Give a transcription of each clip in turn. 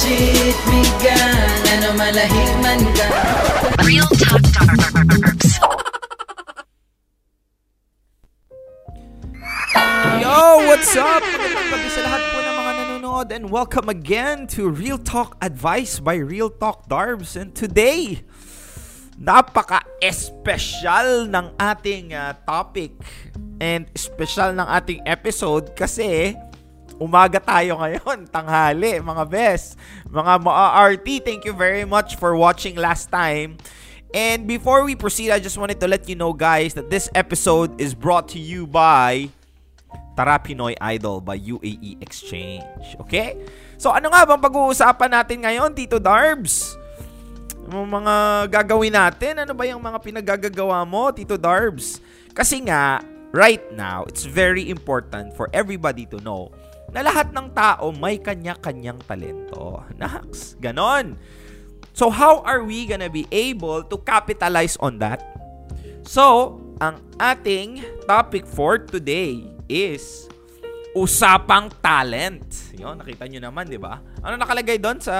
shit Migan Ano malahig man ka Real Talk Darbs. Yo, what's up? Magandang gabi sa lahat po ng mga nanonood and welcome again to Real Talk Advice by Real Talk Darbs. And today, napaka-espesyal ng ating uh, topic and special ng ating episode kasi umaga tayo ngayon, tanghali, mga best. Mga ma-RT, thank you very much for watching last time. And before we proceed, I just wanted to let you know guys that this episode is brought to you by Tara Pinoy Idol by UAE Exchange. Okay? So ano nga bang pag-uusapan natin ngayon, Tito Darbs? Yung mga gagawin natin, ano ba yung mga pinagagagawa mo, Tito Darbs? Kasi nga, right now, it's very important for everybody to know na lahat ng tao may kanya-kanyang talento. Nax, ganon. So how are we gonna be able to capitalize on that? So, ang ating topic for today is usapang talent. Yon, nakita nyo naman, 'di ba? Ano nakalagay doon sa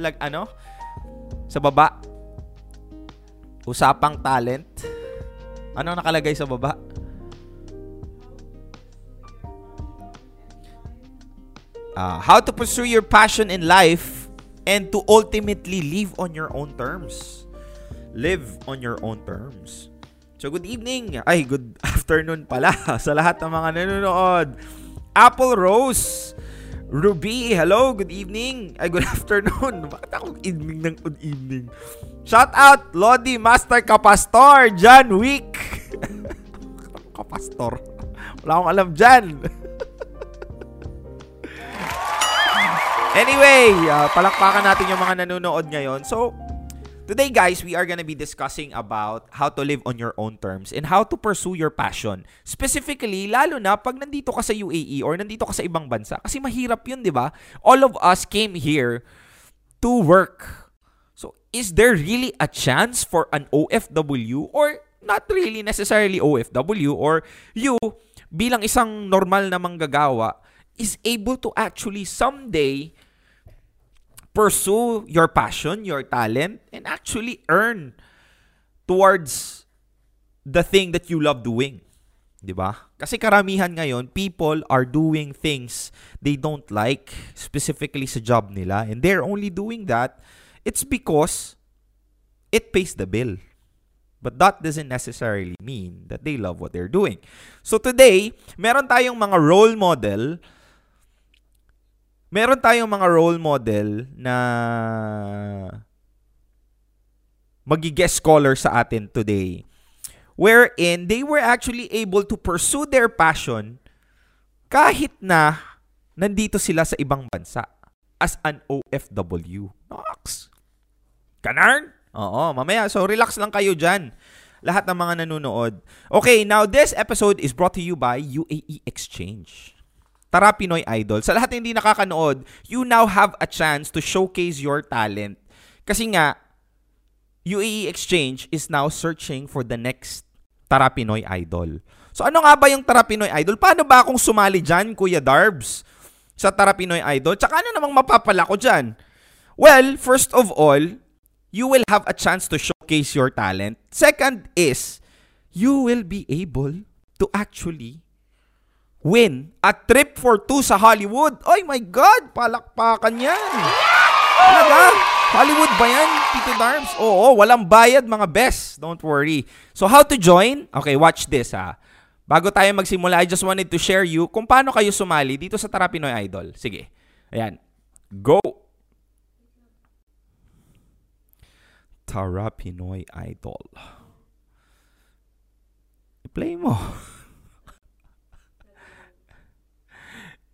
lag ano? Sa baba? Usapang talent. Ano nakalagay sa baba? Uh, how to pursue your passion in life and to ultimately live on your own terms. Live on your own terms. So good evening, ay good afternoon pala sa lahat ng mga nanonood. Apple Rose, Ruby, hello, good evening. Ay good afternoon. Bakit ako evening ng good evening? Shout out Lodi Master Kapastor, John Wick. Kapastor. Wala akong alam dyan. Anyway, uh, palakpakan natin yung mga nanonood ngayon. So, today guys, we are gonna be discussing about how to live on your own terms and how to pursue your passion. Specifically, lalo na pag nandito ka sa UAE or nandito ka sa ibang bansa. Kasi mahirap yun, di ba? All of us came here to work. So, is there really a chance for an OFW or not really necessarily OFW or you bilang isang normal na manggagawa is able to actually someday pursue your passion, your talent, and actually earn towards the thing that you love doing. 'Di ba? Kasi karamihan ngayon, people are doing things they don't like, specifically sa job nila, and they're only doing that it's because it pays the bill. But that doesn't necessarily mean that they love what they're doing. So today, meron tayong mga role model meron tayong mga role model na magigest scholar sa atin today wherein they were actually able to pursue their passion kahit na nandito sila sa ibang bansa as an OFW. Nox. Kanarn? Oo, mamaya. So, relax lang kayo dyan. Lahat ng mga nanonood. Okay, now this episode is brought to you by UAE Exchange. Tara Pinoy Idol. Sa lahat ng hindi nakakanood, you now have a chance to showcase your talent. Kasi nga, UAE Exchange is now searching for the next Tara Pinoy Idol. So ano nga ba yung Tara Pinoy Idol? Paano ba akong sumali dyan, Kuya Darbs? Sa Tara Pinoy Idol? Tsaka ano namang mapapala ko dyan? Well, first of all, you will have a chance to showcase your talent. Second is, you will be able to actually win a trip for two sa Hollywood. Oh my God! Palakpakan yan! Talaga? Hollywood ba yan, Tito Darbs? Oo, walang bayad mga best. Don't worry. So how to join? Okay, watch this ha. Bago tayo magsimula, I just wanted to share you kung paano kayo sumali dito sa Tara Pinoy Idol. Sige. Ayan. Go! Tara Pinoy Idol. I-play mo.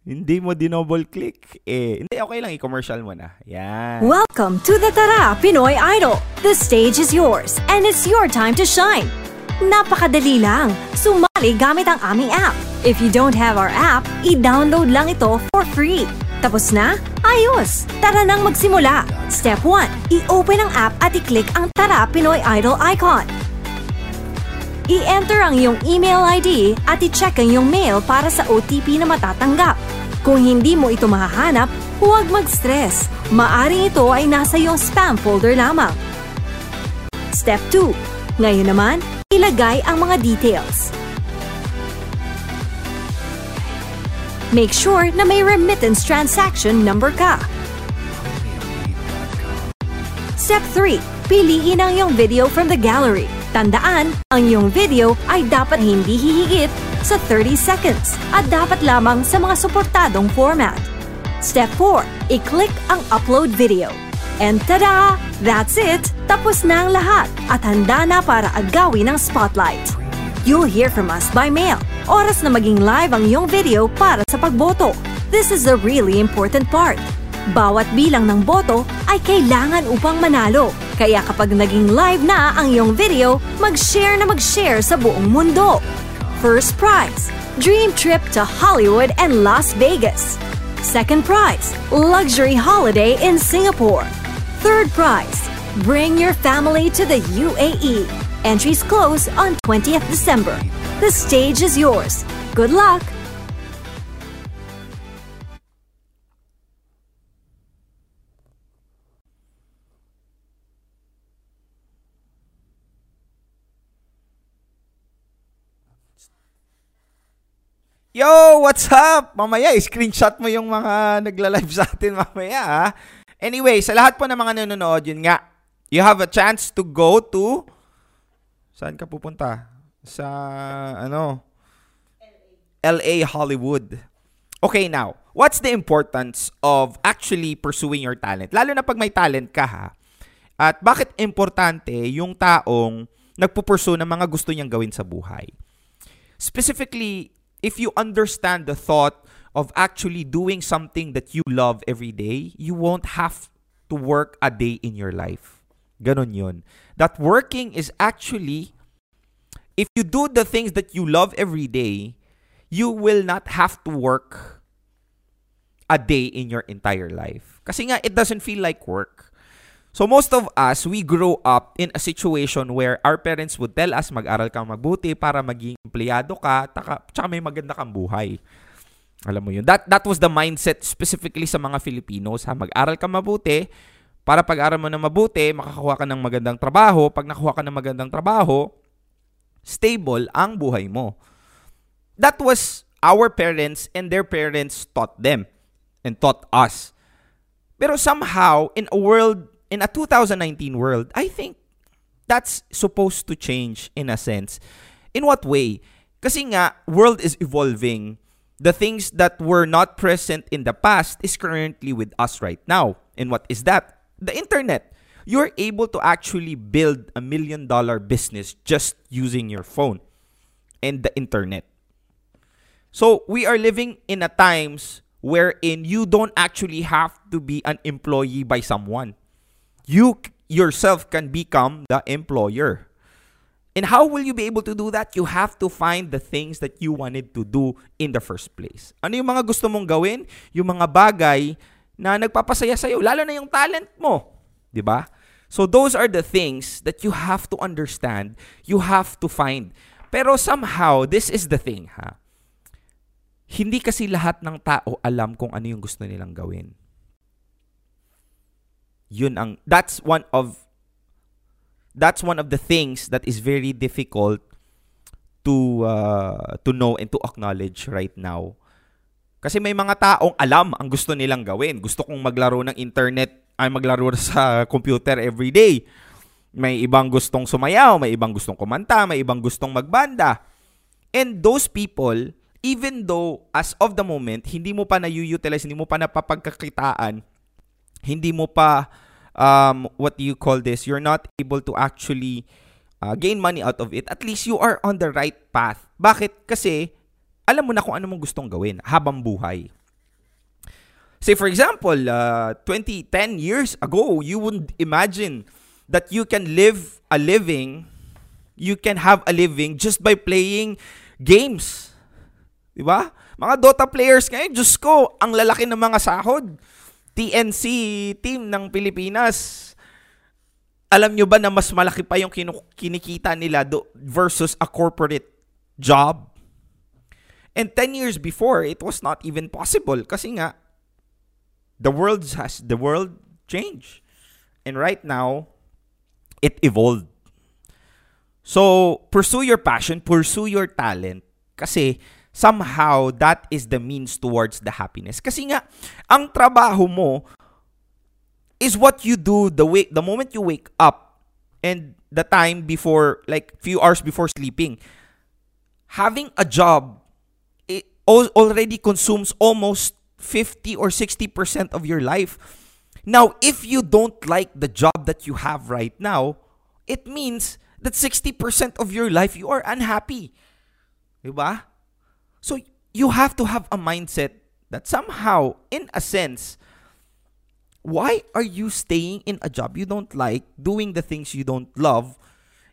hindi mo dinouble click, eh, hindi, okay lang, i-commercial mo na. Yan. Welcome to the Tara Pinoy Idol. The stage is yours and it's your time to shine. Napakadali lang. Sumali gamit ang aming app. If you don't have our app, i-download lang ito for free. Tapos na? Ayos! Tara nang magsimula. Step 1. I-open ang app at i-click ang Tara Pinoy Idol icon. I-enter ang iyong email ID at i-check ang iyong mail para sa OTP na matatanggap. Kung hindi mo ito mahahanap, Huwag mag-stress. Maaring ito ay nasa iyong spam folder lamang. Step 2. Ngayon naman, ilagay ang mga details. Make sure na may remittance transaction number ka. Step 3. Piliin ang iyong video from the gallery. Tandaan, ang iyong video ay dapat hindi hihigit sa 30 seconds at dapat lamang sa mga suportadong format. Step 4. I-click ang upload video. And tada! That's it! Tapos na ang lahat at handa na para agawin ang spotlight. You'll hear from us by mail. Oras na maging live ang iyong video para sa pagboto. This is the really important part. Bawat bilang ng boto ay kailangan upang manalo. Kaya kapag naging live na ang iyong video, mag-share na mag-share sa buong mundo. First prize, dream trip to Hollywood and Las Vegas. Second prize, luxury holiday in Singapore. Third prize, bring your family to the UAE. Entries close on 20th December. The stage is yours. Good luck! Yo, what's up? Mamaya, screenshot mo yung mga nagla-live sa atin mamaya, ha? Anyway, sa lahat po ng mga nanonood, yun nga, you have a chance to go to... Saan ka pupunta? Sa, ano? LA Hollywood. Okay, now, what's the importance of actually pursuing your talent? Lalo na pag may talent ka, ha? At bakit importante yung taong nagpupursue ng mga gusto niyang gawin sa buhay? Specifically, if you understand the thought of actually doing something that you love every day, you won't have to work a day in your life. Ganon yun. That working is actually, if you do the things that you love every day, you will not have to work a day in your entire life. Kasi nga, it doesn't feel like work. So most of us, we grow up in a situation where our parents would tell us mag-aral kang mabuti para maging empleyado ka, taka, tsaka may maganda kang buhay. Alam mo yun. That, that was the mindset specifically sa mga Filipinos. Ha? Mag-aral ka mabuti para pag-aral mo na mabuti, makakuha ka ng magandang trabaho. Pag nakuha ka ng magandang trabaho, stable ang buhay mo. That was our parents and their parents taught them and taught us. Pero somehow, in a world in a 2019 world, I think that's supposed to change in a sense. In what way? Kasi nga, world is evolving. The things that were not present in the past is currently with us right now. And what is that? The internet. You're able to actually build a million dollar business just using your phone and the internet. So, we are living in a times wherein you don't actually have to be an employee by someone you yourself can become the employer. And how will you be able to do that? You have to find the things that you wanted to do in the first place. Ano yung mga gusto mong gawin? Yung mga bagay na nagpapasaya sa'yo, lalo na yung talent mo. 'Di ba? So those are the things that you have to understand, you have to find. Pero somehow, this is the thing, ha? Hindi kasi lahat ng tao alam kung ano yung gusto nilang gawin yun ang that's one of that's one of the things that is very difficult to uh, to know and to acknowledge right now. Kasi may mga taong alam ang gusto nilang gawin. Gusto kong maglaro ng internet, ay maglaro sa computer every day. May ibang gustong sumayaw, may ibang gustong kumanta, may ibang gustong magbanda. And those people, even though as of the moment, hindi mo pa na-utilize, hindi mo pa napapagkakitaan, hindi mo pa um, what do you call this, you're not able to actually uh, gain money out of it, at least you are on the right path. Bakit? Kasi alam mo na kung ano mong gustong gawin habang buhay. Say for example, uh, 20, 10 years ago, you wouldn't imagine that you can live a living, you can have a living just by playing games. Di ba? Mga Dota players ngayon, Diyos ko, ang lalaki ng mga sahod. TNC team ng Pilipinas, alam nyo ba na mas malaki pa yung kinikita nila do- versus a corporate job? And 10 years before, it was not even possible kasi nga, the world has the world changed. And right now, it evolved. So, pursue your passion, pursue your talent. Kasi, somehow, that is the means towards the happiness. Kasi nga, ang trabaho mo is what you do the way, the moment you wake up and the time before, like, few hours before sleeping. Having a job, it al- already consumes almost 50 or 60% of your life. Now, if you don't like the job that you have right now, it means that 60% of your life you are unhappy. Diba? So, you have to have a mindset that somehow, in a sense, why are you staying in a job you don't like, doing the things you don't love?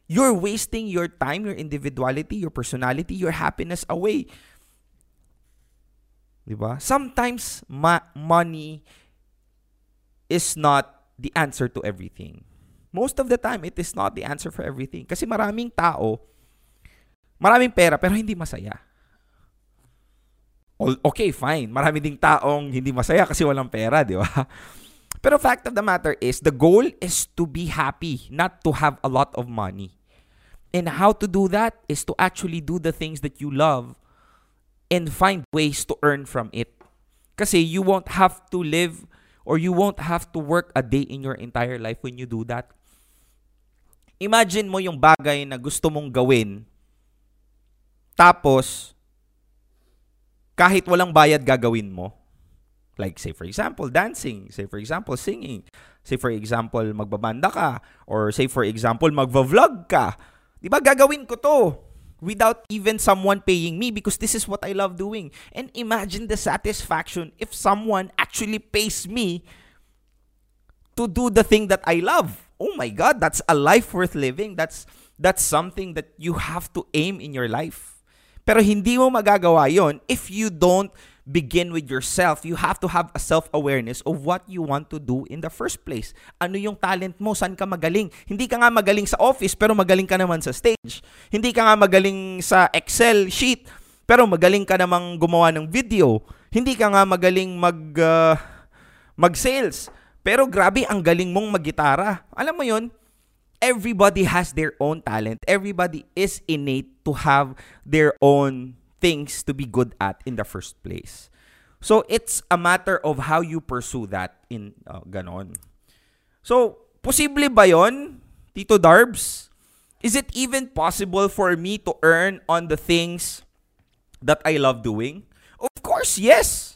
You're wasting your time, your individuality, your personality, your happiness away. Diba? Sometimes ma- money is not the answer to everything. Most of the time, it is not the answer for everything. Kasi maraming tao, maraming pera, pero hindi masaya. Okay, fine. Marami ding taong hindi masaya kasi walang pera, di ba? Pero fact of the matter is, the goal is to be happy, not to have a lot of money. And how to do that is to actually do the things that you love and find ways to earn from it. Kasi you won't have to live or you won't have to work a day in your entire life when you do that. Imagine mo yung bagay na gusto mong gawin, tapos, kahit walang bayad gagawin mo. Like, say for example, dancing. Say for example, singing. Say for example, magbabanda ka. Or say for example, magva-vlog ka. Di ba, gagawin ko to without even someone paying me because this is what I love doing. And imagine the satisfaction if someone actually pays me to do the thing that I love. Oh my God, that's a life worth living. That's that's something that you have to aim in your life. Pero hindi mo magagawa yon if you don't begin with yourself. You have to have a self-awareness of what you want to do in the first place. Ano yung talent mo? Saan ka magaling? Hindi ka nga magaling sa office, pero magaling ka naman sa stage. Hindi ka nga magaling sa Excel sheet, pero magaling ka namang gumawa ng video. Hindi ka nga magaling mag, uh, mag-sales, pero grabe, ang galing mong maggitara. Alam mo yon everybody has their own talent. Everybody is innate to have their own things to be good at in the first place. So it's a matter of how you pursue that in uh, ganon. So, posible ba 'yon, Tito Darbs? Is it even possible for me to earn on the things that I love doing? Of course, yes.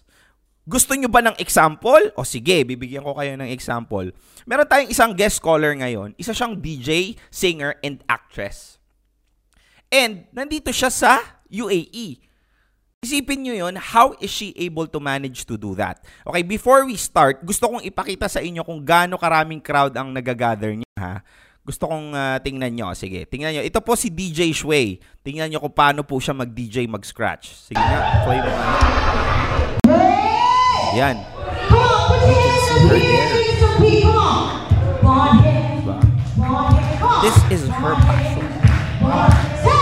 Gusto nyo ba ng example? O sige, bibigyan ko kayo ng example. Meron tayong isang guest scholar ngayon. Isa siyang DJ, singer, and actress. And nandito siya sa UAE. Isipin nyo yun, how is she able to manage to do that? Okay, before we start, gusto kong ipakita sa inyo kung gaano karaming crowd ang nagagather niya, ha? Gusto kong uh, tingnan nyo. Sige, tingnan nyo. Ito po si DJ Shui. Tingnan nyo kung paano po siya mag-DJ, mag-scratch. Sige nga, play mo nga. Yan. Come on, put your hands up P. Come on. This is her platform.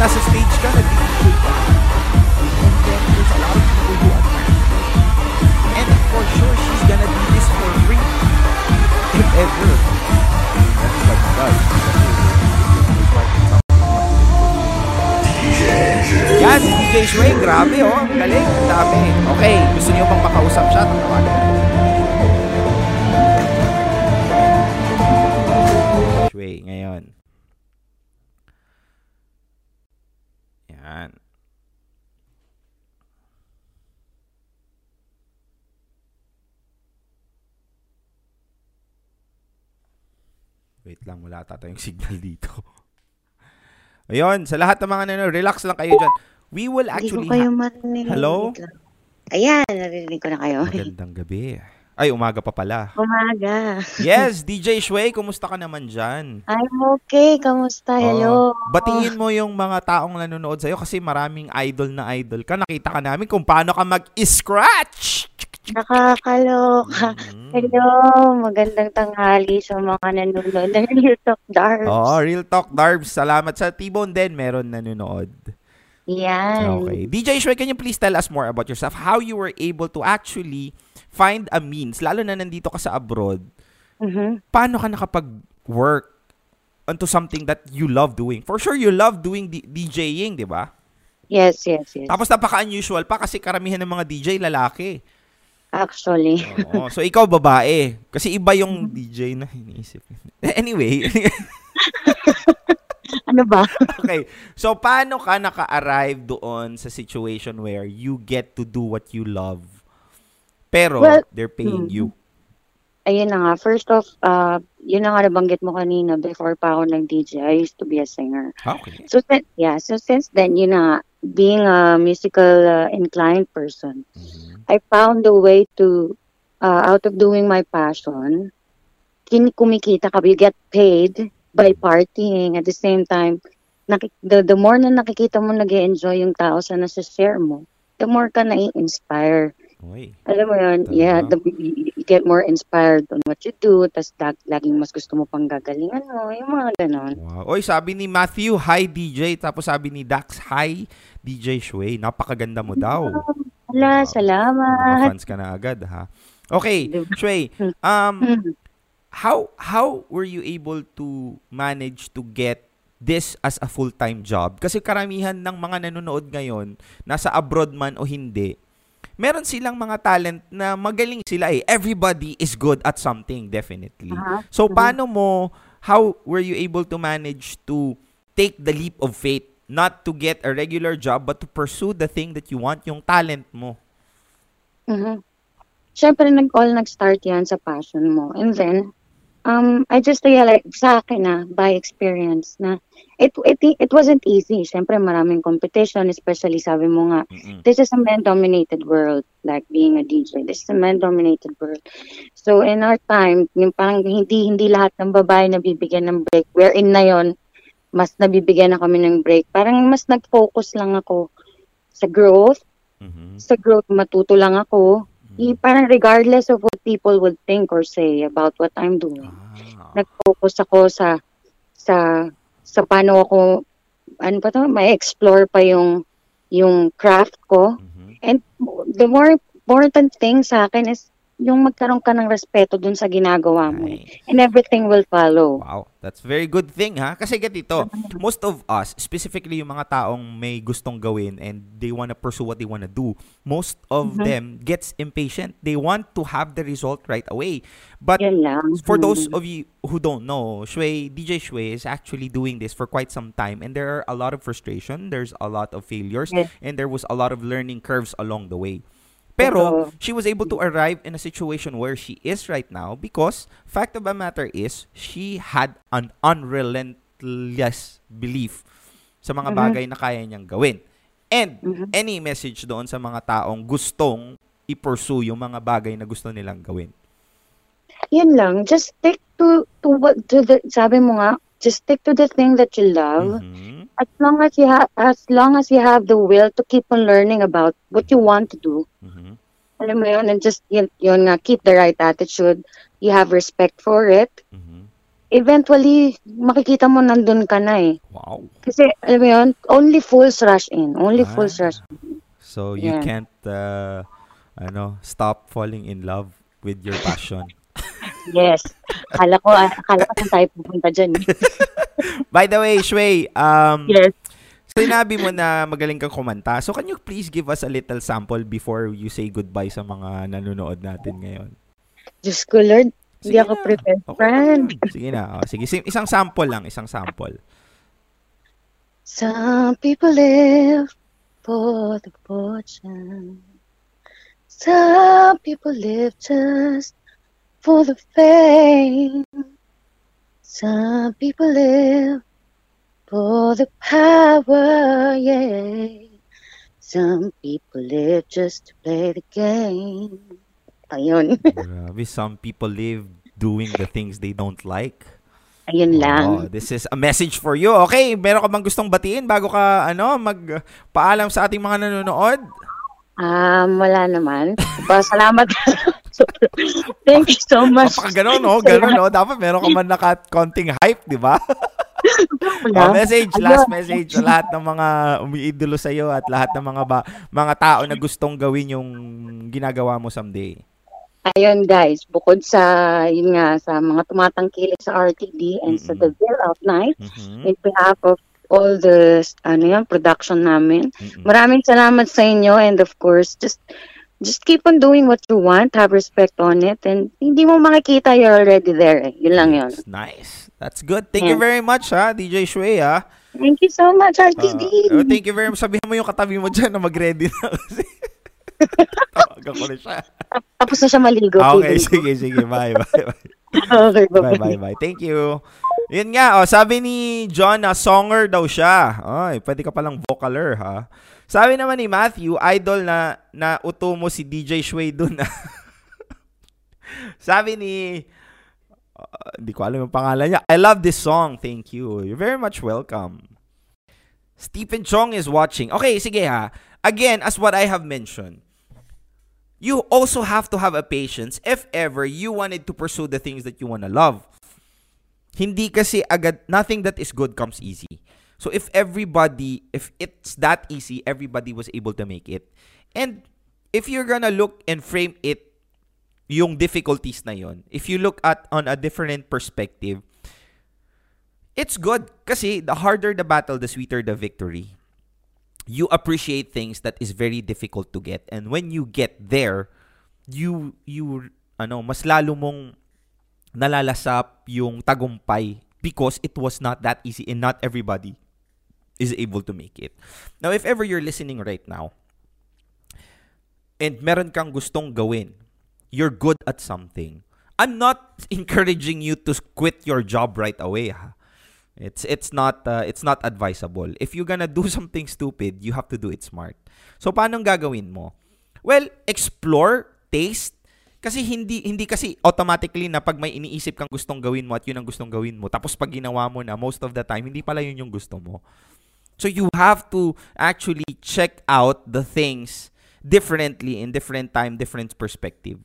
Nasa stage ka, nag-DJ ka. And then, there's a lot of people who you. And for sure, she's gonna do this for free. If ever. That's she does. Yan, si DJ Shway, grabe oh. Galing, dami. Okay, gusto niyo bang makausap siya? Tawagan. Lang, wala ata tayong signal dito. Ayun, sa lahat ng mga nanonood, relax lang kayo dyan. We will actually... Hindi ko kayo ha-. Hello? Ayan, narinig ko na kayo. Magandang gabi. Ay, umaga pa pala. Umaga. Yes, DJ Shway, kumusta ka naman dyan? I'm okay. Kamusta? Hello. Oh, batiin mo yung mga taong nanonood sa'yo kasi maraming idol na idol ka. Nakita ka namin kung paano ka mag-scratch. Nakakaloka. Mhm. Hello. Magandang tanghali sa mga nanonood ng Real Talk Dark. Oo, Real Talk Darbs. Salamat sa T-Bone din. Meron nanonood. Yan. Okay. DJ Shway, can you please tell us more about yourself? How you were able to actually find a means, lalo na nandito ka sa abroad, Mhm. paano ka nakapag-work onto something that you love doing? For sure, you love doing D- DJing, di ba? Yes, yes, yes. Tapos napaka-unusual pa kasi karamihan ng mga DJ lalaki. Actually. Oo. So ikaw babae. Kasi iba yung DJ na iniisip. Anyway. ano ba? okay. So paano ka naka-arrive doon sa situation where you get to do what you love pero Well, they're paying mm. you? Ayun na nga. First off, uh, yun na nga nabanggit mo kanina before pa ako nag-DJ. I used to be a singer. Okay. So, sin- yeah. So, since then, yun na nga, being a musical uh, inclined person, Mhm. I found a way to, uh, out of doing my passion, kumikita ka, you get paid by partying at the same time, naki- the, the more na nakikita mo nag enjoy yung tao sa nasa share mo, the more ka na-inspire. Uy. Alam mo yun, Talaga? yeah, the, you get more inspired on what you do, tas lag, laging mas gusto mo pang gagalingan mo, yung mga ganon. Wow. Oy, sabi ni Matthew, hi DJ. Tapos sabi ni Dax, hi DJ Shway. Napakaganda mo daw. Hala, Wow. salamat. Fans ka na agad, ha? Okay, Diba? Shway, um, Mm. how how were you able to manage to get this as a full-time job? Kasi karamihan ng mga nanonood ngayon, nasa abroad man o hindi, meron silang mga talent na magaling sila eh. Everybody is good at something, definitely. Aha. So, Mhm. paano mo, how were you able to manage to take the leap of faith? Not to get a regular job, but to pursue the thing that you want, yung talent mo. Mhm. Siyempre, nag all nag-start yan sa passion mo. And then, um, I just realized sa akin na, by experience, na it, it, it wasn't easy. Siyempre, maraming competition, especially sabi mo nga, Mm-mm. this is a man-dominated world, like being a DJ. This is a man-dominated world. So, in our time, yung parang hindi, hindi lahat ng babae nabibigyan ng break. Wherein na yon mas nabibigyan na kami ng break. Parang mas nag-focus lang ako sa growth, Mhm. sa growth matuto lang ako. I, parang regardless of what people would think or say about what I'm doing. Ah. Nag-focus ako sa sa sa paano ako ano pa to, may explore pa yung yung craft ko. Mhm. And the more important thing sa akin is yung magkaroon ka ng respeto dun sa ginagawa mo. Nice. And everything will follow. Wow, that's very good thing ha. Kasi ganito, most of us, specifically yung mga taong may gustong gawin and they wanna pursue what they wanna do, most of Mhm. them gets impatient. They want to have the result right away. But for those Mm. of you who don't know, Shui, DJ Shui is actually doing this for quite some time and there are a lot of frustration, there's a lot of failures, Yes. and there was a lot of learning curves along the way. Pero she was able to arrive in a situation where she is right now because fact of the matter is she had an unrelentless belief sa mga Mhm. bagay na kaya niyang gawin. And Mhm. any message doon sa mga taong gustong i-pursue yung mga bagay na gusto nilang gawin. Yun lang. Just stick to to what to the sabi mo nga, just stick to the thing that you love. Mhm. As long as you have as long as you have the will to keep on learning about what you want to do. Mhm. Alam mo yun, and just yun, yun nga, keep the right attitude. You have respect for it. Mhm. eventually, makikita mo nandun ka na eh. Wow. Kasi, alam mo yun, only fools rush in. Only Ah. fools rush So you Yeah. can't uh, ano, stop falling in love with your passion. Yes. Akala ko, ah, akala ko saan tayo pupunta dyan. eh. By the way, Shui, um, yes. sinabi mo na magaling kang kumanta. So can you please give us a little sample before you say goodbye sa mga nanonood natin ngayon? Diyos ko, Lord. Hindi Sige ako na. prepared, Okay friend. Sige na. Oh, sige, isang sample lang, isang sample. Some people live for the fortune. Some people live just for the fame. Some people live for the power, yeah. Some people live just to play the game. Ayun. Grabe, some people live doing the things they don't like. Ayun lang. Oh, this is a message for you. Okay, meron ka bang gustong batiin bago ka ano magpaalam sa ating mga nanonood? Um, wala naman. Pa, salamat. Thank you so much. Kapag gano'n, no? Gano'n, no? Dapat meron ka man naka konting hype, di ba? Oh, message, last message sa lahat ng mga umiidolo sa iyo at lahat ng mga ba, mga tao na gustong gawin yung ginagawa mo someday. Ayun guys, bukod sa yun nga sa mga tumatangkilik sa RTD and sa Mm-mm. The Veil Out Night, Mhm. in behalf of all the ano yan, production namin. Mm-mm. Maraming salamat sa inyo and of course, just just keep on doing what you want, have respect on it and hindi mo makikita you're already there. Eh. Yun lang yun. That's nice. That's good. Thank you Yeah. very much, ha, DJ Shui, ha. Thank you so much, Ah, RTD. oh, thank you very much. Sabihan mo yung katabi mo dyan na mag-ready na. Tawagan ko na siya. Tapos na siya maligo. Okay, feeling ko. sige, sige. Bye, bye, bye. Okay, Bye, bye, bye. Thank you. Yun nga, oh, sabi ni John na songer daw siya. Ay, pwede ka palang vocaler, ha? Sabi naman ni Matthew, idol na na uto mo si DJ Shui dun. ah. sabi ni uh, hindi ko alam yung pangalan niya. I love this song. Thank you. You're very much welcome. Stephen Chong is watching. Okay, sige ha. Again, as what I have mentioned, you also have to have a patience if ever you wanted to pursue the things that you want to love. Hindi kasi agad, nothing that is good comes easy. So if everybody, if it's that easy, everybody was able to make it. And if you're gonna look and frame it, yung difficulties na yon, if you look at on a different perspective, it's good. Kasi the harder the battle, the sweeter the victory. You appreciate things that is very difficult to get. And when you get there, you, you, ano, mas lalo mong nalalasap yung tagumpay because it was not that easy and not everybody is able to make it. Now, if ever you're listening right now and meron kang gustong gawin, you're good at something. I'm not encouraging you to quit your job right away. Ha? It's it's not uh, it's not advisable. If you're gonna do something stupid, you have to do it smart. So paano gagawin mo? Well, explore, taste, kasi hindi hindi kasi automatically na pag may iniisip kang gustong gawin mo at yun ang gustong gawin mo, tapos pag ginawa mo na most of the time, hindi pala yun yung gusto mo. So you have to actually check out the things differently in different time, different perspective.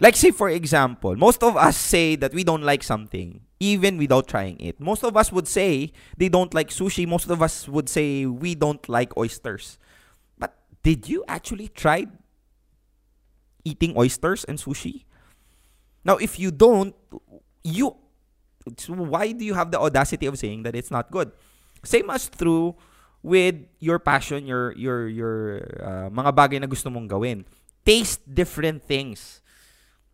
Like say for example, most of us say that we don't like something even without trying it. Most of us would say they don't like sushi. Most of us would say we don't like oysters. But did you actually try eating oysters and sushi? Now, if you don't, you so why do you have the audacity of saying that it's not good? Same as true with your passion, your your your uh, mga bagay na gusto mong gawin. Taste different things.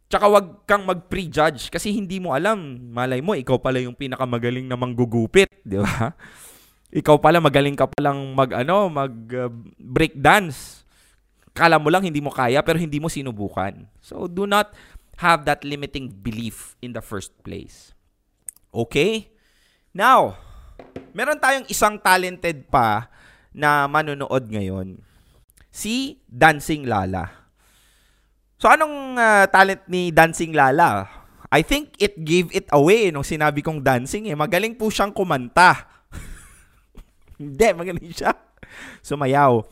Tsaka wag kang mag-prejudge kasi hindi mo alam. Malay mo, ikaw pala yung pinakamagaling na manggugupit, di ba? Ikaw pala magaling ka palang mag ano, mag uh, break dance. Kala mo lang hindi mo kaya pero hindi mo sinubukan. So do not have that limiting belief in the first place. Okay? Now, meron tayong isang talented pa na manonood ngayon. Si Dancing Lala. So anong uh, talent ni Dancing Lala? I think it gave it away nung sinabi kong dancing eh. Magaling po siyang kumanta. Hindi, magaling siya. Sumayaw.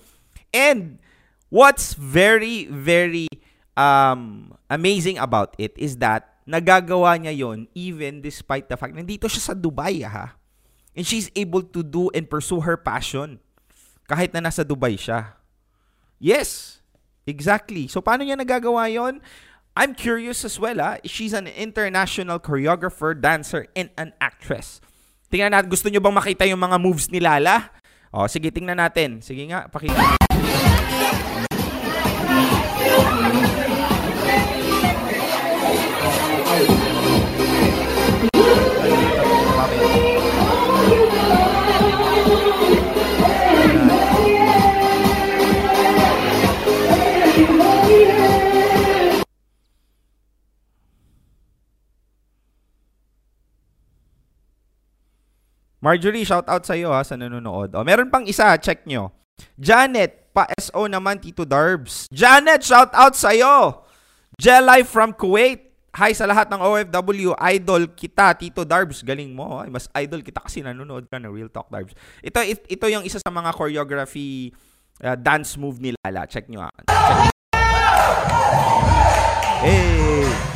And what's very, very um, amazing about it is that nagagawa niya yon even despite the fact nandito siya sa Dubai, ha? And she's able to do and pursue her passion kahit na nasa Dubai siya. Yes, exactly. So, paano niya nagagawa yon? I'm curious as well, ha? She's an international choreographer, dancer, and an actress. Tingnan natin, gusto niyo bang makita yung mga moves ni Lala? O, sige, tingnan natin. Sige nga, pakita. Marjorie, shout out sa iyo ha sa nanonood. O, meron pang isa, check nyo. Janet, pa-SO naman Tito Darbs. Janet, shout out sa iyo. Jelay from Kuwait. Hi sa lahat ng OFW. Idol kita, Tito Darbs. Galing mo. Ay, mas idol kita kasi nanonood ka na Real Talk Darbs. Ito, it- ito yung isa sa mga choreography uh, dance move ni Lala. Check nyo ha. Check. Hey!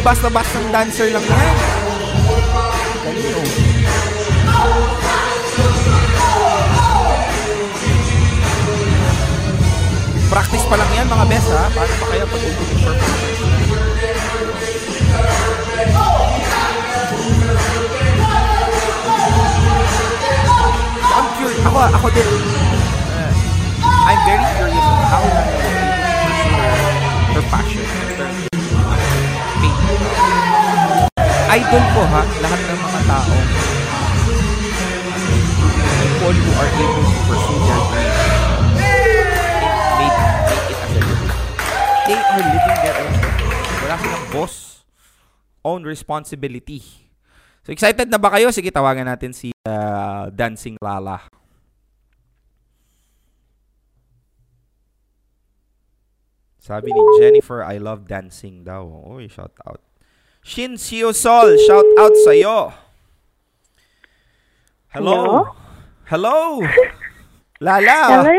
Di basta-bastang dancer lang yan. Galing oh. Practice pa lang yan mga best ha. Paano pa kaya pag performance? I'm curious. Ako, ako din. Uh, I'm very curious on how her, her passion. Idol ko ha, lahat ng mga tao people who are able to pursue their dreams make, make it as a living. They are living their own life. Wala silang boss. Own responsibility. So excited na ba kayo? Sige, tawagan natin si uh, Dancing Lala. Sabi ni Jennifer, I love dancing daw. Uy, shout out. Shin Sio Sol, shout out sa'yo. Hello? Hello? Lala? Hello.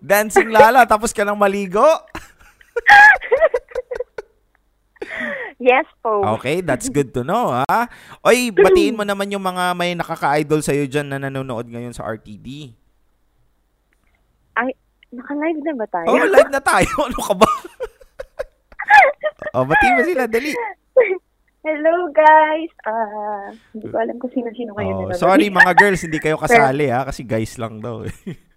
Dancing Lala, tapos ka nang maligo? Yes po. Okay, that's good to know, ha? Oy, batiin mo naman yung mga may nakaka-idol sa'yo dyan na nanonood ngayon sa RTD. Ay, naka-live na ba tayo? Oh, live na tayo. Ano ka ba? oh, batiin mo sila, dali. Hello guys. Ah, hindi ko alam kung sino-sino kayo Oh, nanonood. sorry mga girls, hindi kayo kasali ha kasi guys lang daw. eh.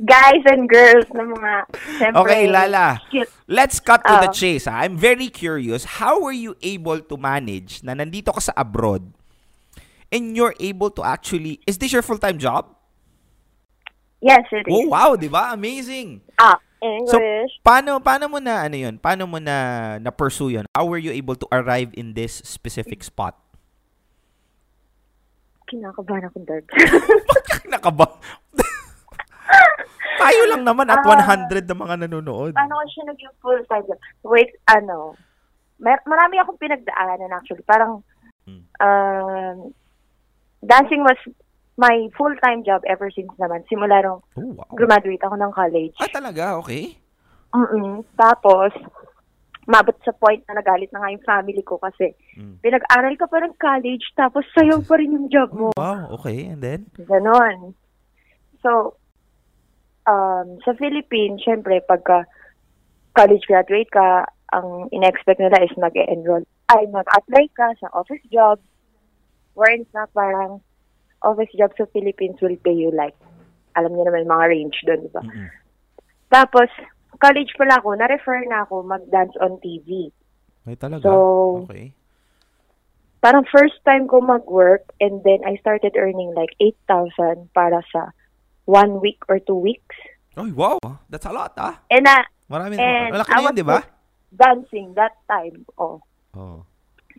Guys and girls na mga syempre, okay, Lala. cute. Let's cut to the Oh. chase. Ha? I'm very curious, how were you able to manage na nandito ka sa abroad and you're able to actually, is this your full-time job? Yes, it is. Oh, wow, di ba? Amazing. Ah, So, English. paano, paano mo na, ano yun? Paano mo na, na-pursue yun? How were you able to arrive in this specific spot? Kinakabahan ako, Dark. Bakit nakaba? Tayo lang naman at Ah. 100 na mga nanonood. Paano ko siya naging full-time? Wait, ano, mar- marami akong pinagdaanan actually. Parang, Hmm. um, dancing was my full-time job ever since naman. Simula nung Oh, wow. graduate ako ng college. Ah, talaga? Okay. mm Tapos, mabot sa point na nagalit na nga yung family ko kasi Mm. pinag-aral ka pa ng college tapos sayo pa rin yung job mo. Wow, okay. And then? Ganon. So, um, sa Philippines, syempre, pagka college graduate ka, ang in-expect nila is mag-enroll. Ay, mag-apply ka sa office job. Wherein na parang office job sa Philippines will pay you like, alam niyo naman mga range doon, di ba? Mm-mm. Tapos, college pala ako, na-refer na ako mag-dance on TV. Ay, talaga? So, okay. Parang first time ko mag-work and then I started earning like 8,000 para sa one week or two weeks. Ay, wow. That's a lot, ah. And, uh, Marami. and Malaki na yun, di ba? dancing that time. Oh. Oo.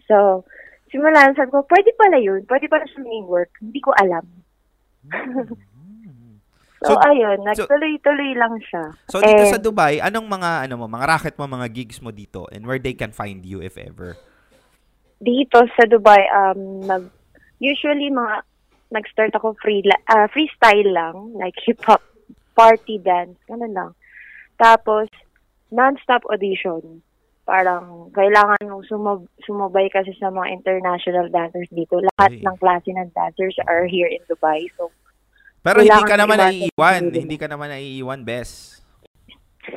So, simula, sabi ko, pwede pala yun. Pwede pala siya maging work. Hindi ko alam. so, So- ayun, nagtuloy-tuloy lang siya. So, dito And sa Dubai, anong mga, ano mo, mga racket mo, mga gigs mo dito and where they can find you if ever? dito sa Dubai, um, nag, usually mga nag-start ako free, ah, freestyle lang, like hip-hop, party dance, ganun lang. Tapos, non-stop audition. Parang, kailangan mong sumab- sumabay kasi sa mga international dancers dito. Lahat Ay. ng klase ng dancers are here in Dubai. So, Pero hindi ka naman naiiwan. Hindi ka naman naiiwan, Bes.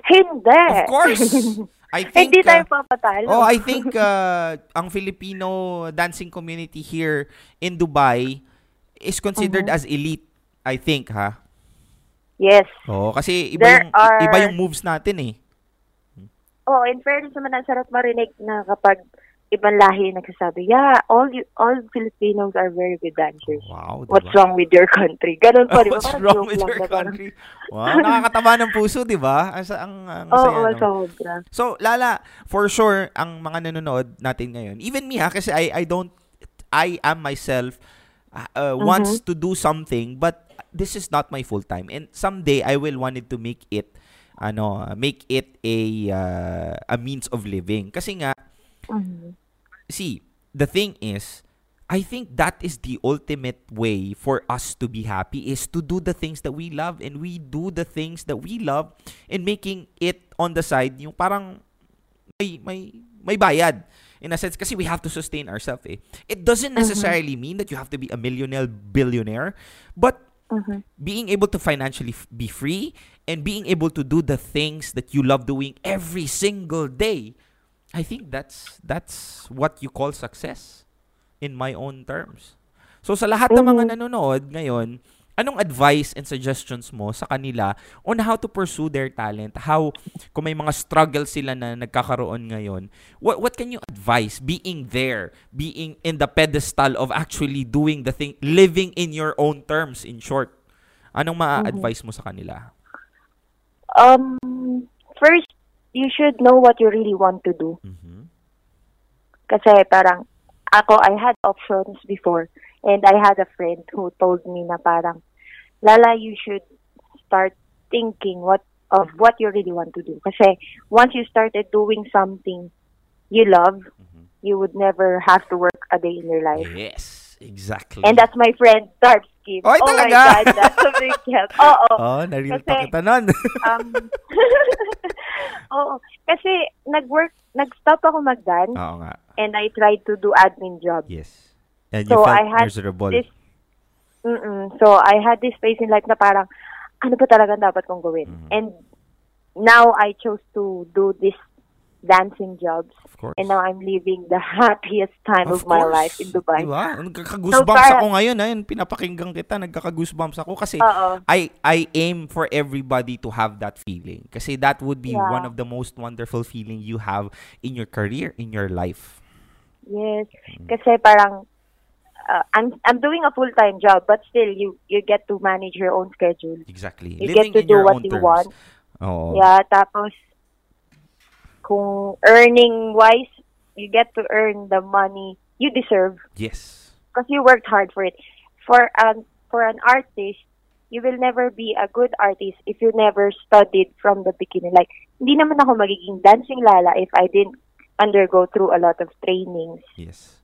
hindi! Of course! I think, Hindi tayo uh, papatalo. Oh, I think uh, ang Filipino dancing community here in Dubai is considered Mm-hmm. as elite, I think, ha? Yes. Oo, kasi iba There yung are- iba yung moves natin eh. Oh, in fairness naman, ang sarap marinig na kapag ibang lahi nagsasabi, yeah, all you, all Filipinos are very good dancers. Wow, diba? What's wrong with your country? Ganun pa, di ba? What's Parang wrong with your parang- country? Wow, nakakataba ng puso, 'di ba? Ang ang, ang Oo, saya, no? sobra. So, Lala, for sure, ang mga nanonood natin ngayon, even me ha, kasi I, I don't, I am myself, uh, uh, Mm-hmm. wants to do something, but this is not my full time. And someday, I will wanted to make it, ano, make it a, uh, a means of living. Kasi nga, Mhm. see, the thing is, I think that is the ultimate way for us to be happy is to do the things that we love and we do the things that we love and making it on the side yung parang may may may bayad in a sense kasi we have to sustain ourselves eh. It doesn't necessarily mean that you have to be a millionaire billionaire but Mhm. being able to financially f- be free and being able to do the things that you love doing every single day I think that's that's what you call success in my own terms. So sa lahat ng mga nanonood ngayon, anong advice and suggestions mo sa kanila on how to pursue their talent? How kung may mga struggles sila na nagkakaroon ngayon, what what can you advise being there, being in the pedestal of actually doing the thing, living in your own terms in short? Anong ma-advise mo sa kanila? Um, first, you should know what you really want to do. Mhm. Kasi parang, ako, I had options before. And I had a friend who told me na parang, Lala, you should start thinking what of what you really want to do. Kasi once you started doing something you love, you would never have to work a day in your life. Yes, exactly. And that's my friend, Dark Skin. Oy, oh talaga? my God, that's a big help. Oo. Oh, naril pa Kasi- kita nun. Um, Oo. Kasi nag-work, nag-stop ako mag-dance Oo nga. and I tried to do admin job. Yes. And you So, felt I had miserable. this Mm-mm. So, I had this phase in life na parang, ano ba talaga dapat kong gawin? Mhm. And now, I chose to do this dancing jobs. Of course. And now, I'm living the happiest time of, my course. life in Dubai. Diba? Nagkaka-goosebumps So, para- ako ngayon. Ayun, pinapakinggan kita. Nagkaka-goosebumps ako kasi. I I aim for everybody to have that feeling. Kasi that would be Yeah. one of the most wonderful feeling you have in your career, in your life. Yes. Mm. Kasi parang, uh, I'm, I'm doing a full-time job, but still, you, you get to manage your own schedule. Exactly. You Living get to do what you terms. want. Oo. Yeah, tapos kung earning wise, you get to earn the money you deserve Yes. because you worked hard for it. For an for an artist, you will never be a good artist if you never studied from the beginning. Like, hindi naman ako magiging dancing lala if I didn't undergo through a lot of trainings. Yes.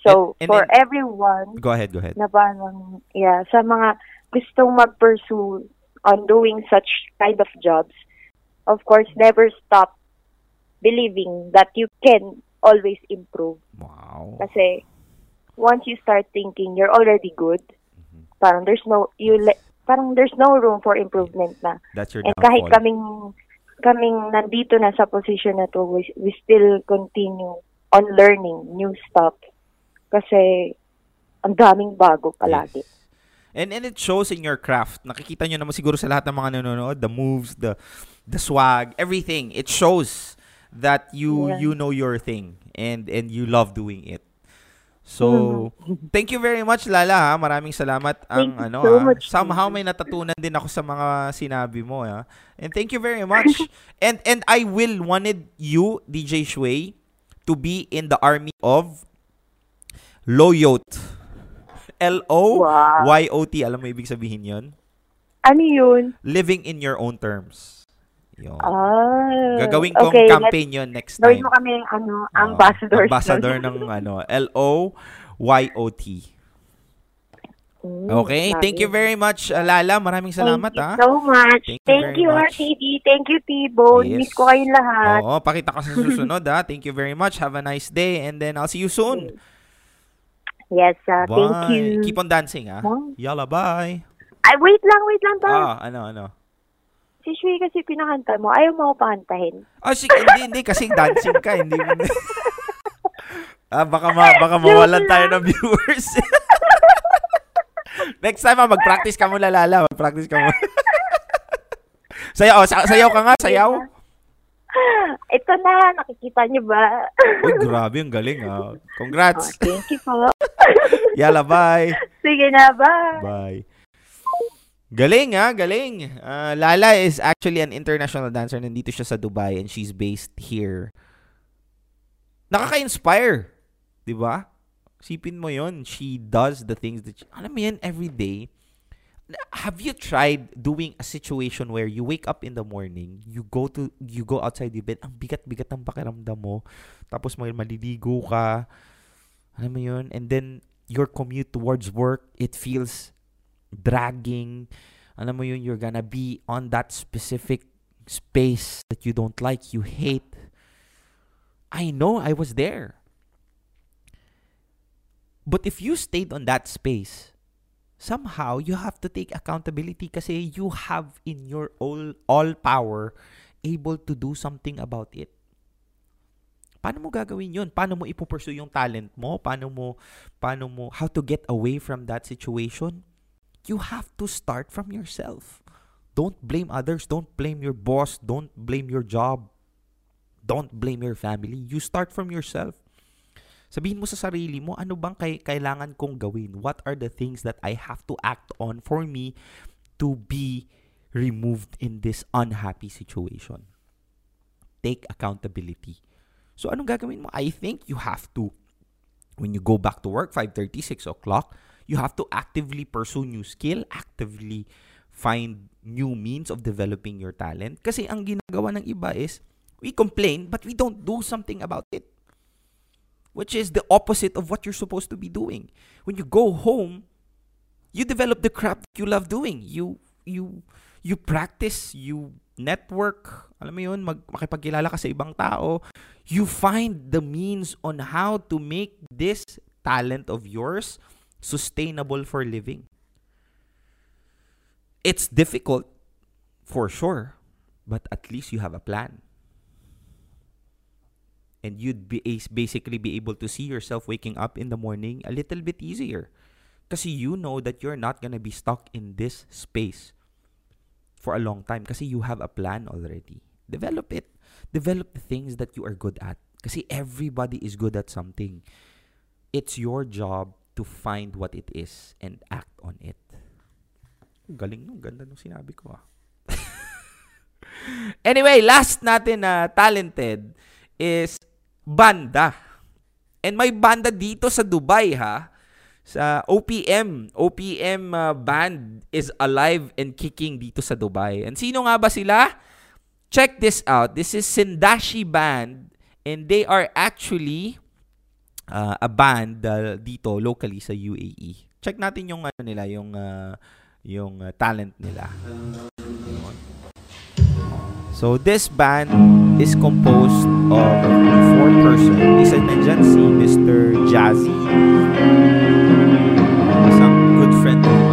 So, And- and for then- everyone, Go ahead, go ahead. na parang, yeah, sa mga gustong mag-pursue on doing such kind of jobs, of course, never stop believing that you can always improve. Wow. Kasi once you start thinking you're already good, Mm-hmm. parang there's no you le- parang there's no room for improvement na. That's your And kahit downfall. kaming kaming nandito na sa position na to, we, we still continue on learning new stuff. Kasi ang daming bago palagi. Yes. And and it shows in your craft. Nakikita nyo naman siguro sa lahat ng mga nanonood, the moves, the the swag, everything. It shows that you Yeah. you know your thing and and you love doing it. So, thank you very much Lala ha. Maraming salamat ang Mm-hmm. Thank ano so ha. much. Somehow may natutunan din ako sa mga sinabi mo ha. And thank you very much. and and I will wanted you DJ Shui to be in the army of Loyot. L-O-Y-O-T. Alam mo ibig sabihin yon? Ano yun? Living in your own terms. Yun. Ah. Gagawin kong okay, campaign yon next let's- Gawin time. mo kami ano, Oo, ambassadors. ambassador ng ano, L-O-Y-O-T. Mm, Okay, thank you very much, uh, Lala. Maraming salamat, Thank ha. you so much. Thank you Thank you. RTD. Thank you, T-Bone. Yes. Miss ko kayong lahat. Oo, pakita ka sa susunod, ha. Thank you very much. Have a nice day, and then I'll see you soon. Yes, ah, Bye. thank you. Keep on dancing, ha. Bye. Yalla, bye. Ay, wait lang, wait lang, pa. Ah, ano, ano. Si Shui kasi pinakanta mo. Ayaw mo pakantahin. Oh, sige, hindi, hindi, kasi dancing ka, hindi mo. ah, baka, ma, baka mawalan tayo ng viewers. Next time, ah, mag-practice ka muna, Lala. Mag-practice ka muna. sayaw, oh, sa- sayaw ka nga, sayaw. Ito na, nakikita niyo ba? Uy, grabe, ang galing, ah. Oh, Congrats. thank you po. Yalla, bye. Sige na, bye. Bye. Galing ha, galing. Ah, Lala is actually an international dancer. Nandito siya sa Dubai and she's based here. Nakaka-inspire. ba? Sipin mo yon She does the things that, she, alam mo yan, every day. Have you tried doing a situation where you wake up in the morning, you go to, you go outside your bed, ang bigat-bigat ng pakiramdam mo, tapos may maliligo ka, alam mo yun, and then your commute towards work, it feels dragging. Alam mo yun, you're gonna be on that specific space that you don't like, you hate. I know, I was there. But if you stayed on that space, somehow you have to take accountability kasi you have in your all, all power able to do something about it. Paano mo gagawin yun? Paano mo ipupursue yung talent mo? Paano mo, paano mo, how to get away from that situation? You have to start from yourself. Don't blame others. Don't blame your boss. Don't blame your job. Don't blame your family. You start from yourself. Sabihin mo sa sarili mo, ano bang kay- kailangan kong gawin? What are the things that I have to act on for me to be removed in this unhappy situation? Take accountability. So, anong gagawin mo? I think you have to, when you go back to work, 5.30, 6 o'clock, you have to actively pursue new skill, actively find new means of developing your talent. Kasi ang ginagawa ng iba is, we complain, but we don't do something about it. Which is the opposite of what you're supposed to be doing. When you go home, you develop the crap you love doing. You, you, you practice, you network, alam mo yun, mag, makipagkilala ka sa ibang tao. You find the means on how to make this talent of yours sustainable for living. It's difficult, for sure, but at least you have a plan. And you'd be basically be able to see yourself waking up in the morning a little bit easier. Because you know that you're not gonna be stuck in this space for a long time Because you have a plan already. Develop it. Develop the things that you are good at. Kasi everybody is good at something. It's your job to find what it is and act on it. Galing nung ganda nung sinabi ko ah. anyway, last natin na talented is banda. And may banda dito sa Dubai ha. Sa OPM. OPM uh, band is alive and kicking dito sa Dubai. And sino nga ba sila? Check this out. This is Sindashi Band and they are actually uh, a band uh, dito locally sa UAE. Check natin yung ano nila, yung uh, yung uh, talent nila. So this band is composed of four person. Isa nandyan si Mr. Jazzy. Isang good friend of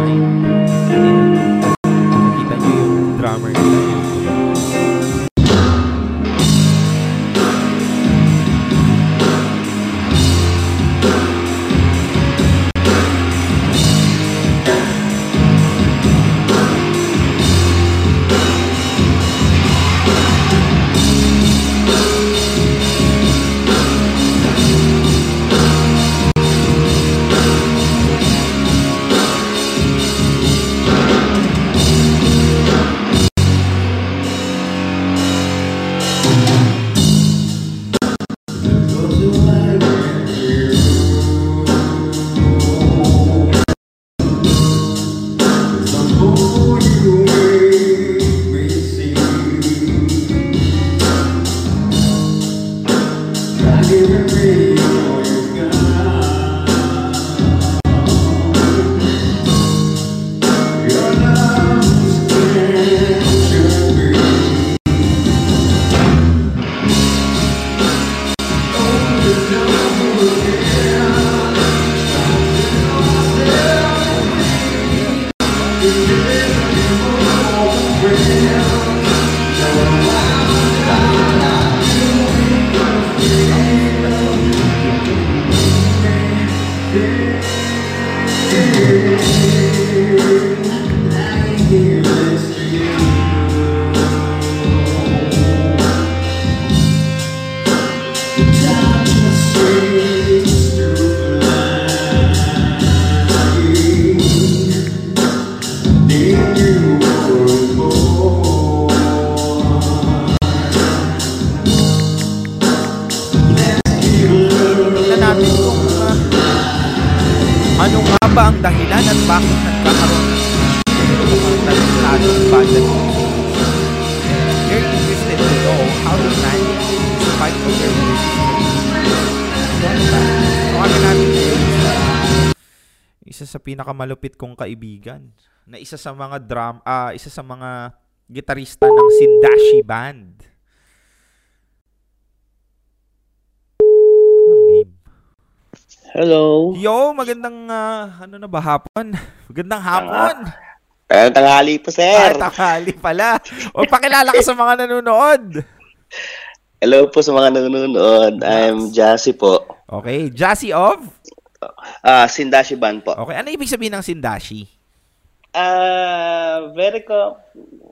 pinakamalupit kong kaibigan na isa sa mga drum ah isa sa mga gitarista ng Sindashi Band. Hello. Yo, magandang ah, ano na ba hapon? Magandang hapon. Eh, tanghali po, Ah, sir. tanghali pala. O pakilala ka sa mga nanonood. Hello po sa mga nanonood. I'm Jassy po. Okay, Jassy of? Ah, Sindashi Band po. Okay, ano ibig sabihin ng Sindashi? Ah, very ko.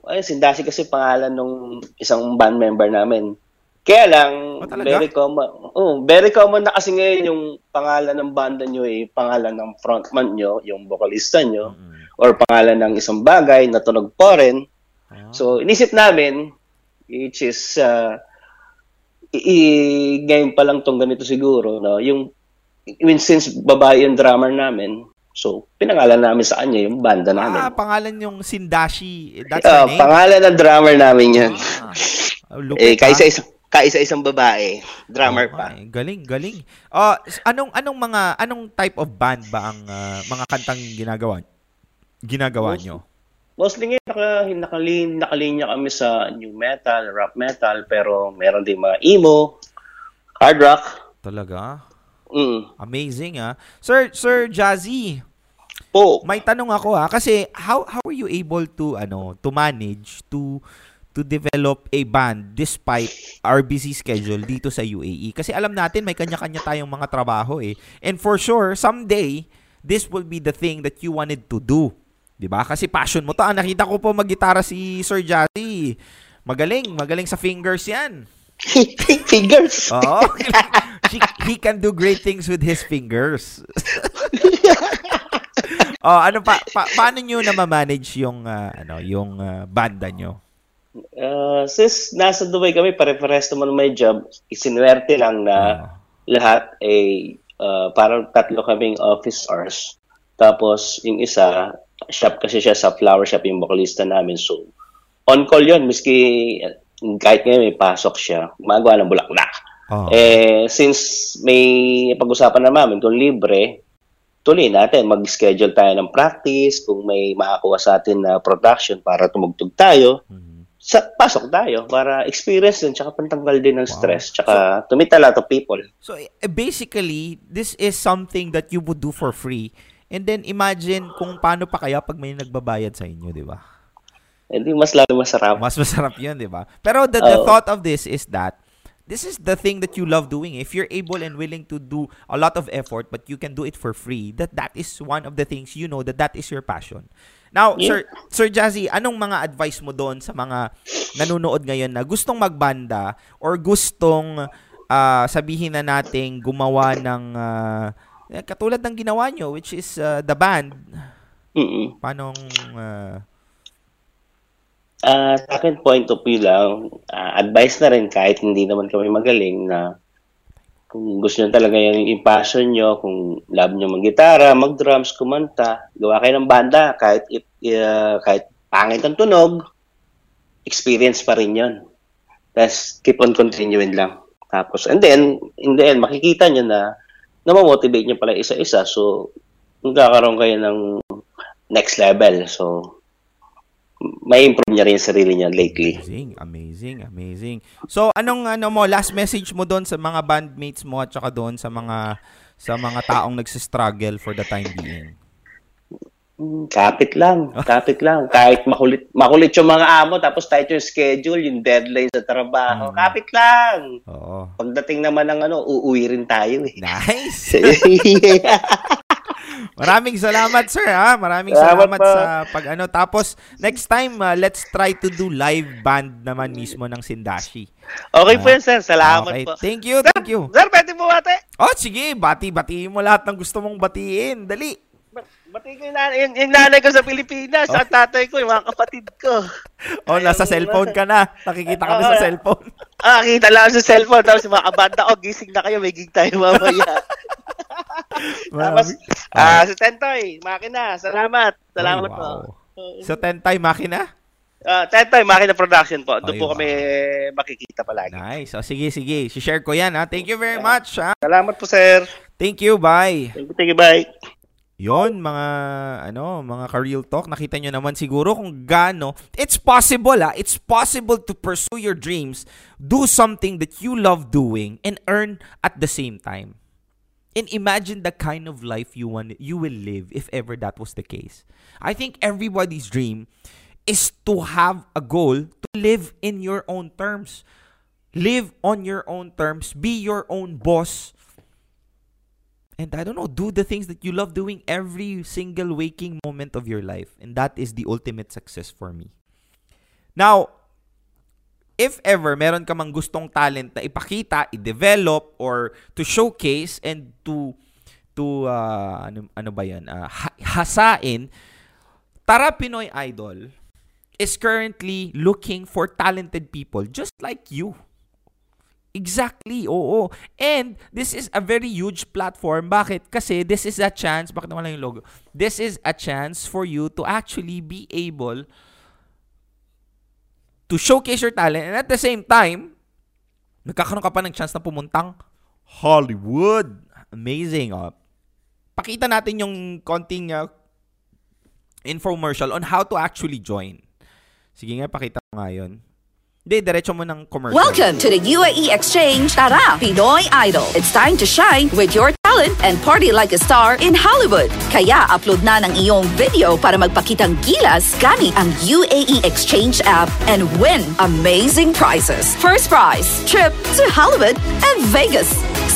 Ay, Sindashi kasi pangalan nung isang band member namin. Kaya lang, Oh, talaga? very common. Oh, very common na kasi ngayon yung pangalan ng banda nyo eh, pangalan ng frontman nyo, yung vocalista nyo, or pangalan ng isang bagay na tunog po rin. Ah. So, inisip namin, which is, uh, i- ngayon pa lang tong ganito siguro, no? yung, I mean, since babae yung drummer namin, so, pinangalan namin sa kanya yung banda namin. Ah, pangalan yung Sindashi. That's Ah, her name? pangalan ng drummer namin yan. Ah, lupit, eh, kaisa ah. isang, kaisa isang babae, drummer Oh, pa. ay, galing, galing. Ah, s- anong anong mga anong type of band ba ang ah, mga kantang ginagawa ginagawa nyo? Mostly ngayon, naka, nakalin, nakalinya kami sa new metal, rock metal, pero meron din mga emo, hard rock. Talaga? Mm. Amazing ah. Sir Sir Jazzy, Po, may tanong ako ah kasi how how are you able to ano to manage to to develop a band despite our busy schedule dito sa UAE? Kasi alam natin may kanya-kanya tayong mga trabaho eh. And for sure, someday this will be the thing that you wanted to do. 'Di ba? Kasi passion mo to. Ah, nakita ko po maggitara si Sir Jazzy. Magaling, magaling sa fingers 'yan. fingers. Oo. She, he can do great things with his fingers. oh, ano pa, pa paano niyo na manage yung ah, ano, yung ah, banda niyo? Uh, since nasa Dubai kami, pare-pares naman may job, isinwerte lang na lahat ay uh, parang tatlo kaming office hours. Tapos yung isa, shop kasi siya sa flower shop yung vocalista namin. So, on call yun, miski uh, kahit ngayon may pasok siya, gumagawa ng bulaklak. Oh. Eh, since may pag-usapan na namin kung libre, tuloy natin, mag-schedule tayo ng practice, kung may makakuha sa atin na production para tumugtog tayo, sa, pasok tayo para experience din, tsaka pantanggal din ng stress, tsaka to meet a lot of people. So eh, basically, this is something that you would do for free. And then imagine kung paano pa kaya pag may nagbabayad sa inyo, 'di ba? Hindi mas lalo masarap. Mas masarap 'yun, 'di ba? Pero the, the thought of this is that this is the thing that you love doing. If you're able and willing to do a lot of effort but you can do it for free, that that is one of the things you know that that is your passion. Now, Sir Yeah. Sir Jazzy, anong mga advice mo doon sa mga nanonood ngayon na gustong magbanda or gustong ah, sabihin na nating gumawa ng eh, katulad ng ginawa nyo which is ah, the band. Mm-mm. Paanong ah, Ah, sa point of view lang, ah, advice na rin kahit hindi naman kami magaling na kung gusto nyo talaga yung, yung passion nyo, kung love nyo mag-gitara, mag-drums, kumanta, gawa kayo ng banda, kahit, ah, kahit pangit ang tunog, experience pa rin yon. Tapos, keep on continuing lang. Tapos, and then, in the end, makikita nyo na namamotivate nyo pala isa-isa. So, magkakaroon kayo ng next level. So, may improve niya rin sarili niya lately. Amazing, amazing, amazing. So, anong ano mo, last message mo doon sa mga bandmates mo at saka doon sa mga sa mga taong nagsistruggle for the time being? Hmm, Kapit lang, kapit lang. Kahit makulit, makulit yung mga amo, tapos tight yung schedule, yung deadline sa trabaho. Kapit lang. Oo. Pagdating naman ng ano, uuwi rin tayo eh. Nice. Maraming salamat, sir, ha? Maraming Salamat salamat sa pag ano. Tapos, next time, uh, let's try to do live band naman mismo ng Sindashi. okay po yun, sir. Salamat Okay, po. thank you, thank you. Sir, pwede po ate. Oh, sige, bati-batiin mo lahat ng gusto mong batiin. Dali. Bati ko yung nanay, yung, yung nanay ko sa Pilipinas, at tatay ko, yung mga kapatid ko. Oh, nasa cellphone ka na. Nakikita kami sa Oo. cellphone. Ah, kita lang sa cellphone, tapos mga kabanda, oh, gising na kayo, may gig tayo mamaya. Tapos, ah, si Tentoy, makina, salamat. Salamat Ay, po. wow. So, Tentay Makina? Ah, Tentoy, makina production po. Doon Ay, po wow. kami makikita palagi. Nice. So, sige, sige. share ko yan, ha? Thank you very much, ha? Salamat po, sir. Thank you. Bye. Thank you, thank you, bye. Yon mga ano, mga ka-real talk, nakita nyo naman siguro kung gaano it's possible ah, it's possible to pursue your dreams, do something that you love doing and earn at the same time. And imagine the kind of life you want you will live if ever that was the case. I think everybody's dream is to have a goal to live in your own terms. Live on your own terms, be your own boss. And I don't know, do the things that you love doing every single waking moment of your life. And that is the ultimate success for me. Now, if ever meron ka mang gustong talent na ipakita, i-develop, or to showcase and to to uh, ano, ano ba yan, uh, ha- hasain, Tara Pinoy Idol is currently looking for talented people just like you. Exactly, oo. And this is a very huge platform. Bakit? Kasi this is a chance, bakit lang yung logo? This is a chance for you to actually be able showcase your talent and at the same time, nagkakaroon ka pa ng chance na pumuntang Hollywood. Amazing. Oh. Pakita natin yung konting uh, infomercial on how to actually join. Sige nga, pakita mo nga yun. Hindi, diretso mo ng commercial. Welcome to the UAE Exchange Tara Pinoy Idol. It's time to shine with your talent and party like a star in Hollywood. Kaya upload na ng iyong video para magpakitang gilas gamit ang UAE Exchange app and win amazing prizes. First prize, trip to Hollywood and Vegas.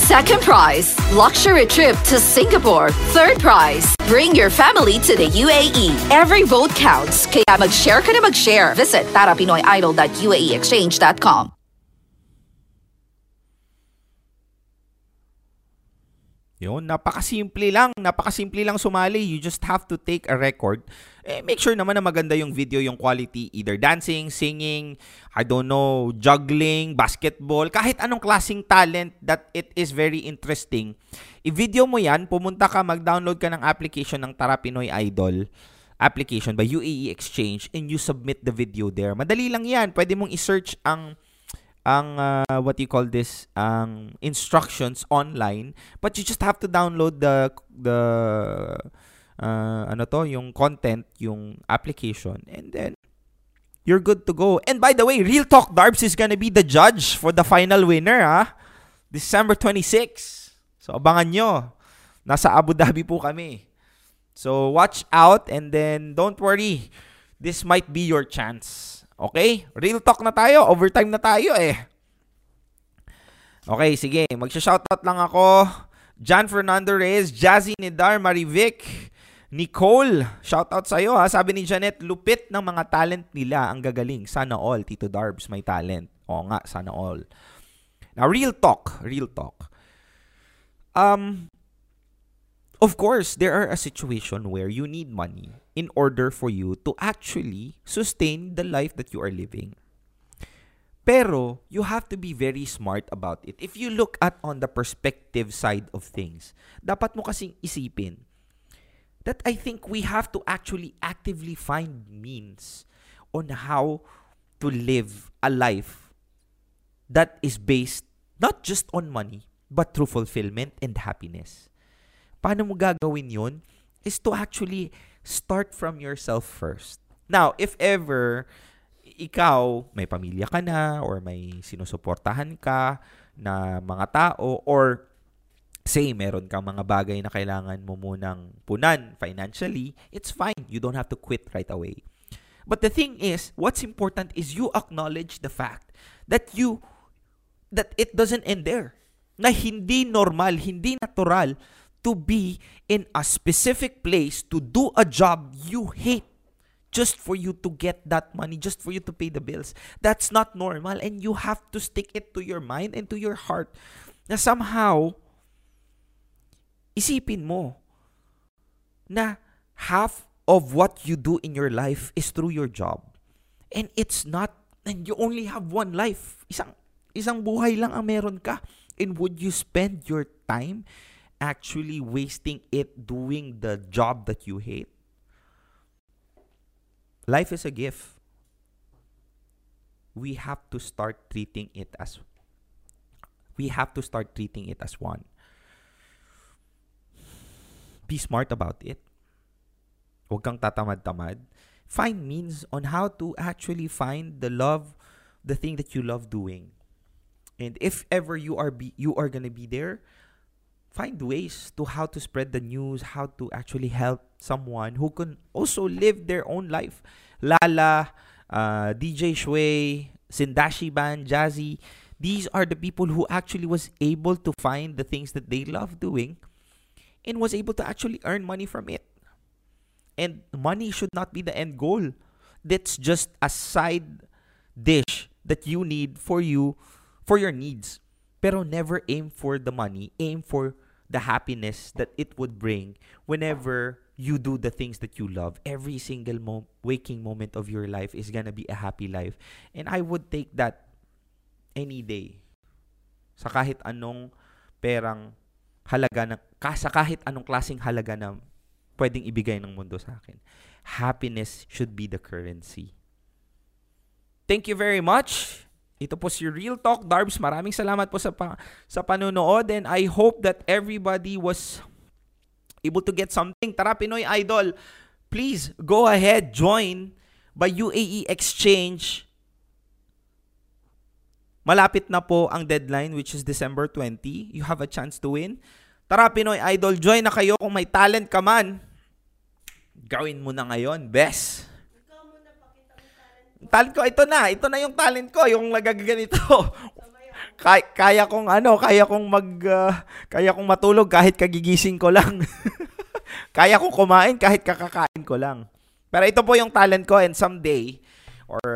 Second prize, luxury trip to Singapore. Third prize, bring your family to the UAE. Every vote counts. Kaya mag-share ka na mag-share. Visit tarapinoyidol.uaeexchange.com. Yun, napakasimple lang. Napakasimple lang sumali. You just have to take a record. Eh, make sure naman na maganda yung video, yung quality. Either dancing, singing, I don't know, juggling, basketball, kahit anong klaseng talent that it is very interesting. I-video mo yan, pumunta ka, mag-download ka ng application ng Tara Pinoy Idol application by UAE Exchange and you submit the video there. Madali lang yan. Pwede mong i-search ang ang uh, what you call this? Ang instructions online. But you just have to download the the uh, ano to yung content yung application and then you're good to go. And by the way Real Talk Darbs is gonna be the judge for the final winner ha? December 26 so abangan nyo. Nasa Abu Dhabi po kami so watch out and then don't worry this might be your chance Okay? Real talk na tayo. Overtime na tayo eh. Okay, sige. Magsha-shoutout lang ako. John Fernando Reyes, Jazzy Nidar, Marivic, Nicole. Shoutout sa'yo ha. Sabi ni Janet, lupit ng mga talent nila. Ang gagaling. Sana all. Tito Darbs, may talent. Oo nga, sana all. Now, real talk. Real talk. Um, of course, there are a situation where you need money in order for you to actually sustain the life that you are living. Pero, you have to be very smart about it. If you look at on the perspective side of things, dapat mo kasing isipin that I think we have to actually actively find means on how to live a life that is based not just on money, but through fulfillment and happiness. Paano mo gagawin yun? Is to actually start from yourself first. Now, if ever ikaw may pamilya ka na or may sinusuportahan ka na mga tao or say meron kang mga bagay na kailangan mo munang punan financially, it's fine. You don't have to quit right away. But the thing is, what's important is you acknowledge the fact that you that it doesn't end there. Na hindi normal, hindi natural to be in a specific place to do a job you hate just for you to get that money, just for you to pay the bills. That's not normal and you have to stick it to your mind and to your heart na somehow isipin mo na half of what you do in your life is through your job. And it's not and you only have one life. Isang isang buhay lang ang meron ka. And would you spend your time actually wasting it doing the job that you hate. Life is a gift. We have to start treating it as we have to start treating it as one. Be smart about it. Huwag kang tatamad-tamad. Find means on how to actually find the love, the thing that you love doing. And if ever you are be, you are gonna be there, find ways to how to spread the news, how to actually help someone who can also live their own life. Lala, uh, DJ Shui, Sindashi Ban, Jazzy, these are the people who actually was able to find the things that they love doing and was able to actually earn money from it. And money should not be the end goal. That's just a side dish that you need for you for your needs. Pero never aim for the money. Aim for the happiness that it would bring whenever you do the things that you love. Every single mo- waking moment of your life is gonna be a happy life. And I would take that any day. Sa kahit anong perang halaga ng sa kahit anong klaseng halaga na pwedeng ibigay ng mundo sa akin. Happiness should be the currency. Thank you very much. Ito po si Real Talk Darbs. Maraming salamat po sa pa, sa panonood and I hope that everybody was able to get something. Tara Pinoy Idol, please go ahead join by UAE Exchange. Malapit na po ang deadline which is December 20. You have a chance to win. Tara Pinoy Idol, join na kayo kung may talent ka man. Gawin mo na ngayon, best. Talent ko, ito na. Ito na yung talent ko, yung nagaganito. kaya, kaya kong ano, kaya kong mag uh, kaya kong matulog kahit kagigising ko lang. kaya kong kumain kahit kakakain ko lang. Pero ito po yung talent ko and someday or